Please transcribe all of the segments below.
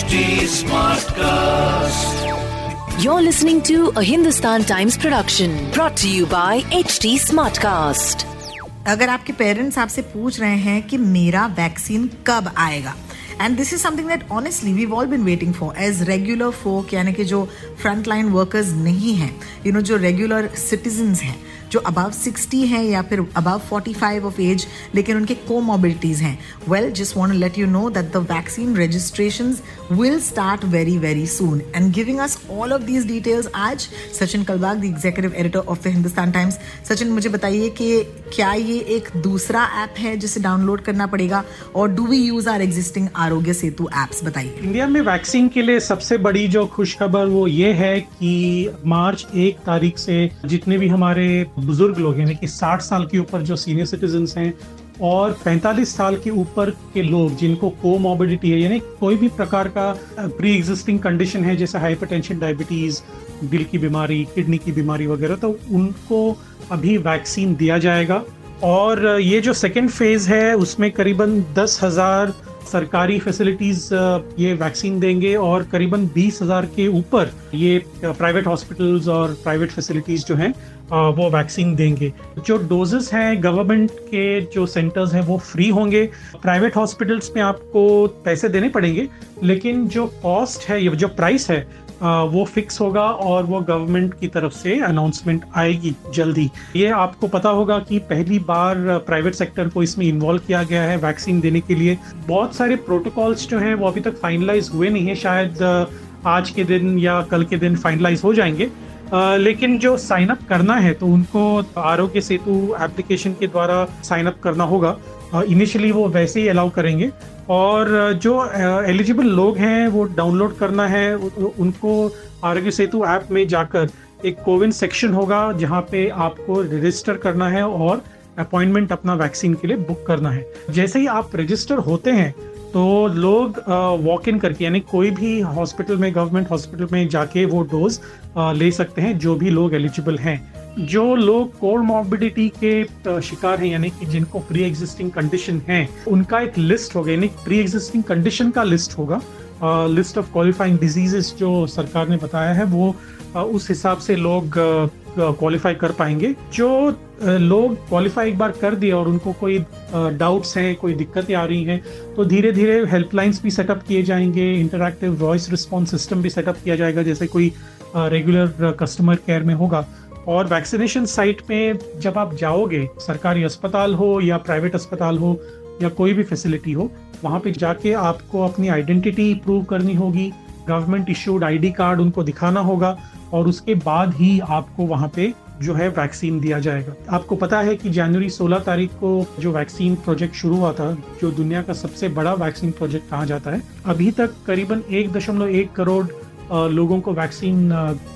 HD Smartcast. You're listening to a Hindustan Times production brought to you by HD Smartcast. अगर आपके parents आपसे पूछ रहे हैं कि मेरा वैक्सीन कब आएगा and this is something that honestly we all been waiting for as regular folk यानी कि जो फ्रंट लाइन वर्कर्स नहीं हैं यू नो जो रेगुलर सिटीजन्स हैं जो अबव 60 हैं या फिर अबव 45 ऑफ़ एज लेकिन उनके कोमोबिलिटीज हैं। Well just want let you know that the vaccine registration will start very very soon and giving us all of these details आज Sachin Kalbag the executive editor of the Hindustan Times Sachin मुझे बताइए कि क्या ये एक दूसरा app है जिसे डाउनलोड करना पड़ेगा? और do we use our existing Aarogya Setu apps बताइए। इंडिया में वैक्सीन के लिए सबसे बड़ी जो खुशखबर वो ये है कि मार्च एक तारीख से जितने भी हमारे बुज़ुर्ग लोग यानी कि 60 साल के ऊपर जो सीनियर सिटीजन हैं और 45 साल के ऊपर के लोग जिनको कोमोबिडिटी है, यानी कोई भी प्रकार का प्री एग्जिस्टिंग कंडीशन है, जैसे हाइपरटेंशन डायबिटीज़ दिल की बीमारी किडनी की बीमारी वगैरह तो उनको अभी वैक्सीन दिया जाएगा। और ये जो सेकेंड फ़ेज़ है, उसमें करीबन दस हज़ार सरकारी फैसिलिटीज़ ये वैक्सीन देंगे और करीबन बीस हज़ार के ऊपर ये प्राइवेट हॉस्पिटल्स और प्राइवेट फैसिलिटीज़ जो हैं वो वैक्सीन देंगे। जो डोजेस हैं गवर्नमेंट के जो सेंटर्स हैं, वो फ्री होंगे। प्राइवेट हॉस्पिटल्स में आपको पैसे देने पड़ेंगे, लेकिन जो कॉस्ट है जो प्राइस है वो फिक्स होगा और वो गवर्नमेंट की तरफ़ से अनाउंसमेंट आएगी जल्दी। ये आपको पता होगा कि पहली बार प्राइवेट सेक्टर को इसमें इन्वॉल्व किया गया है वैक्सीन देने के लिए। बहुत सारे प्रोटोकॉल्स जो हैं वो अभी तक फाइनलाइज हुए नहीं है। शायद आज के दिन या कल के दिन फाइनलाइज हो जाएँगे। Uh, लेकिन जो साइन अप करना है तो उनको आरोग्य सेतु एप्लीकेशन के द्वारा साइन अप करना होगा। इनिशियली वो वैसे ही अलाउ करेंगे। और जो एलिजिबल लोग हैं, वो डाउनलोड करना है उनको आरोग्य सेतु ऐप में जाकर एक कोविन सेक्शन होगा, जहाँ पे आपको रजिस्टर करना है और अपॉइंटमेंट अपना वैक्सीन के लिए बुक करना है। जैसे ही आप रजिस्टर होते हैं तो लोग वॉक इन करके, यानी कोई भी हॉस्पिटल में गवर्नमेंट हॉस्पिटल में जाके वो डोज ले सकते हैं, जो भी लोग एलिजिबल हैं। जो लोग कोमॉर्बिडिटी के शिकार हैं, यानी कि जिनको प्री एग्जिस्टिंग कंडीशन है, उनका एक लिस्ट होगा यानी प्री एग्जिस्टिंग कंडीशन का लिस्ट होगा। लिस्ट ऑफ़ क्वालिफाइंग डिजीजेस जो सरकार ने बताया है, वो उस हिसाब से लोग क्वालिफाई कर पाएँगे। जो लोग क्वालिफाई एक बार कर दिए और उनको कोई डाउट्स हैं, कोई दिक्कतें आ रही हैं तो धीरे धीरे हेल्पलाइंस भी सेटअप किए जाएँगे इंटरक्टिव वॉइस रिस्पॉन्स सिस्टम भी सेटअप किया जाएगा, जैसे कोई रेगुलर कस्टमर केयर में होगा। और वैक्सीनेशन साइट पे जब आप जाओगे, सरकारी अस्पताल हो या प्राइवेट अस्पताल हो या कोई भी फैसिलिटी हो, वहाँ पे जाके आपको अपनी आइडेंटिटी प्रूव करनी होगी गवर्नमेंट इश्यूड आईडी कार्ड उनको दिखाना होगा और उसके बाद ही आपको वहाँ पे जो है वैक्सीन दिया जाएगा। आपको पता है कि जनवरी 16 तारीख को जो वैक्सीन प्रोजेक्ट शुरू हुआ था, जो दुनिया का सबसे बड़ा वैक्सीन प्रोजेक्ट कहा जाता है, अभी तक करीबन एक दशमलव एक करोड़ लोगों को वैक्सीन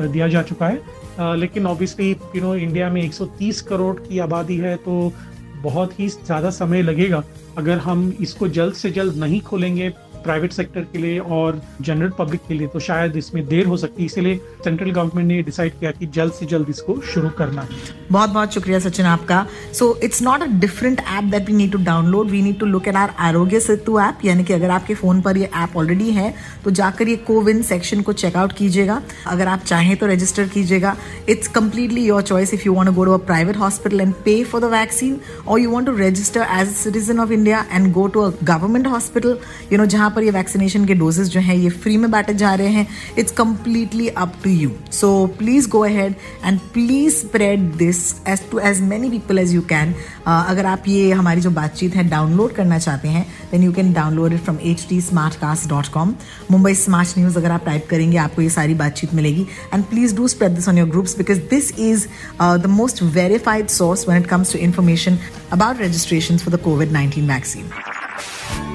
दिया जा चुका है। लेकिन ऑब्वियसली यू नो इंडिया में 130 करोड़ की आबादी है तो बहुत ही ज़्यादा समय लगेगा। अगर हम इसको जल्द से जल्द नहीं खोलेंगे प्राइवेट सेक्टर के लिए और जनरल पब्लिक के लिए तो शायद इसमें देर हो सकती है। इसलिए सेंट्रल गवर्नमेंट ने डिसाइड किया कि जल्द से जल्द इसको शुरू करना है। बहुत बहुत शुक्रिया सचिन आपका। So it's not a different app that we need to download we need to look at our Aarogya Setu app यानी कि अगर आपके फ़ोन पर ये ऐप ऑलरेडी है तो जाकर ये कोविन सेक्शन को चेकआउट कीजिएगा। अगर आप चाहें तो रजिस्टर कीजिएगा। It's completely your choice if you want to go to a private hospital and pay for the vaccine or you want to register as a citizen of India and go to a government hospital you know जहाँ पर ये vaccination के doses जो हैं, ये free में बांटे जा रहे हैं it's completely up to you so please go ahead and please spread this as to as many people as you can अगर आप ये हमारी जो बातचीत है डाउनलोड करना चाहते हैं then you can download it from H D smartcast dot com Mumbai smart news अगर आप टाइप करेंगे, आपको ये सारी बातचीत मिलेगी. And please do spread this on your groups because this is the most verified source when it comes to information about registrations for the COVID 19 vaccine.